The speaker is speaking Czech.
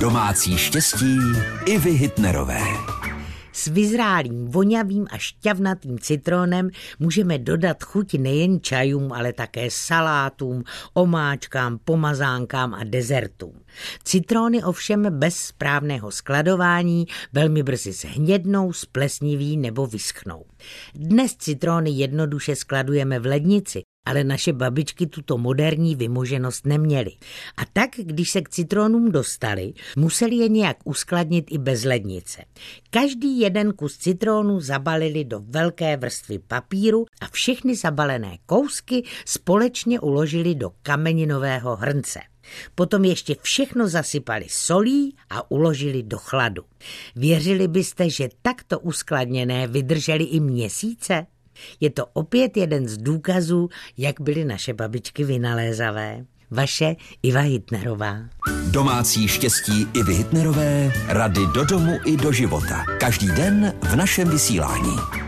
Domácí štěstí i vy Hitnerové. S vyzrálým, vonavým a šťavnatým citronem můžeme dodat chuť nejen čajům, ale také salátům, omáčkám, pomazánkám a dezertům. Citrony ovšem bez správného skladování velmi brzy zhnědnou, splesniví nebo vyschnou. Dnes citrony jednoduše skladujeme v lednici, ale naše babičky tuto moderní vymoženost neměly. A tak, když se k citronům dostali, museli je nějak uskladnit i bez lednice. Každý jeden kus citronu zabalili do velké vrstvy papíru a všechny zabalené kousky společně uložili do kameninového hrnce. Potom ještě všechno zasypali solí a uložili do chladu. Věřili byste, že takto uskladněné vydrželi i měsíce? Je to opět jeden z důkazů, jak byly naše babičky vynalézavé. Vaše Iva Hitnerová. Domácí štěstí Ivy Hitnerové, rady do domu i do života. Každý den v našem vysílání.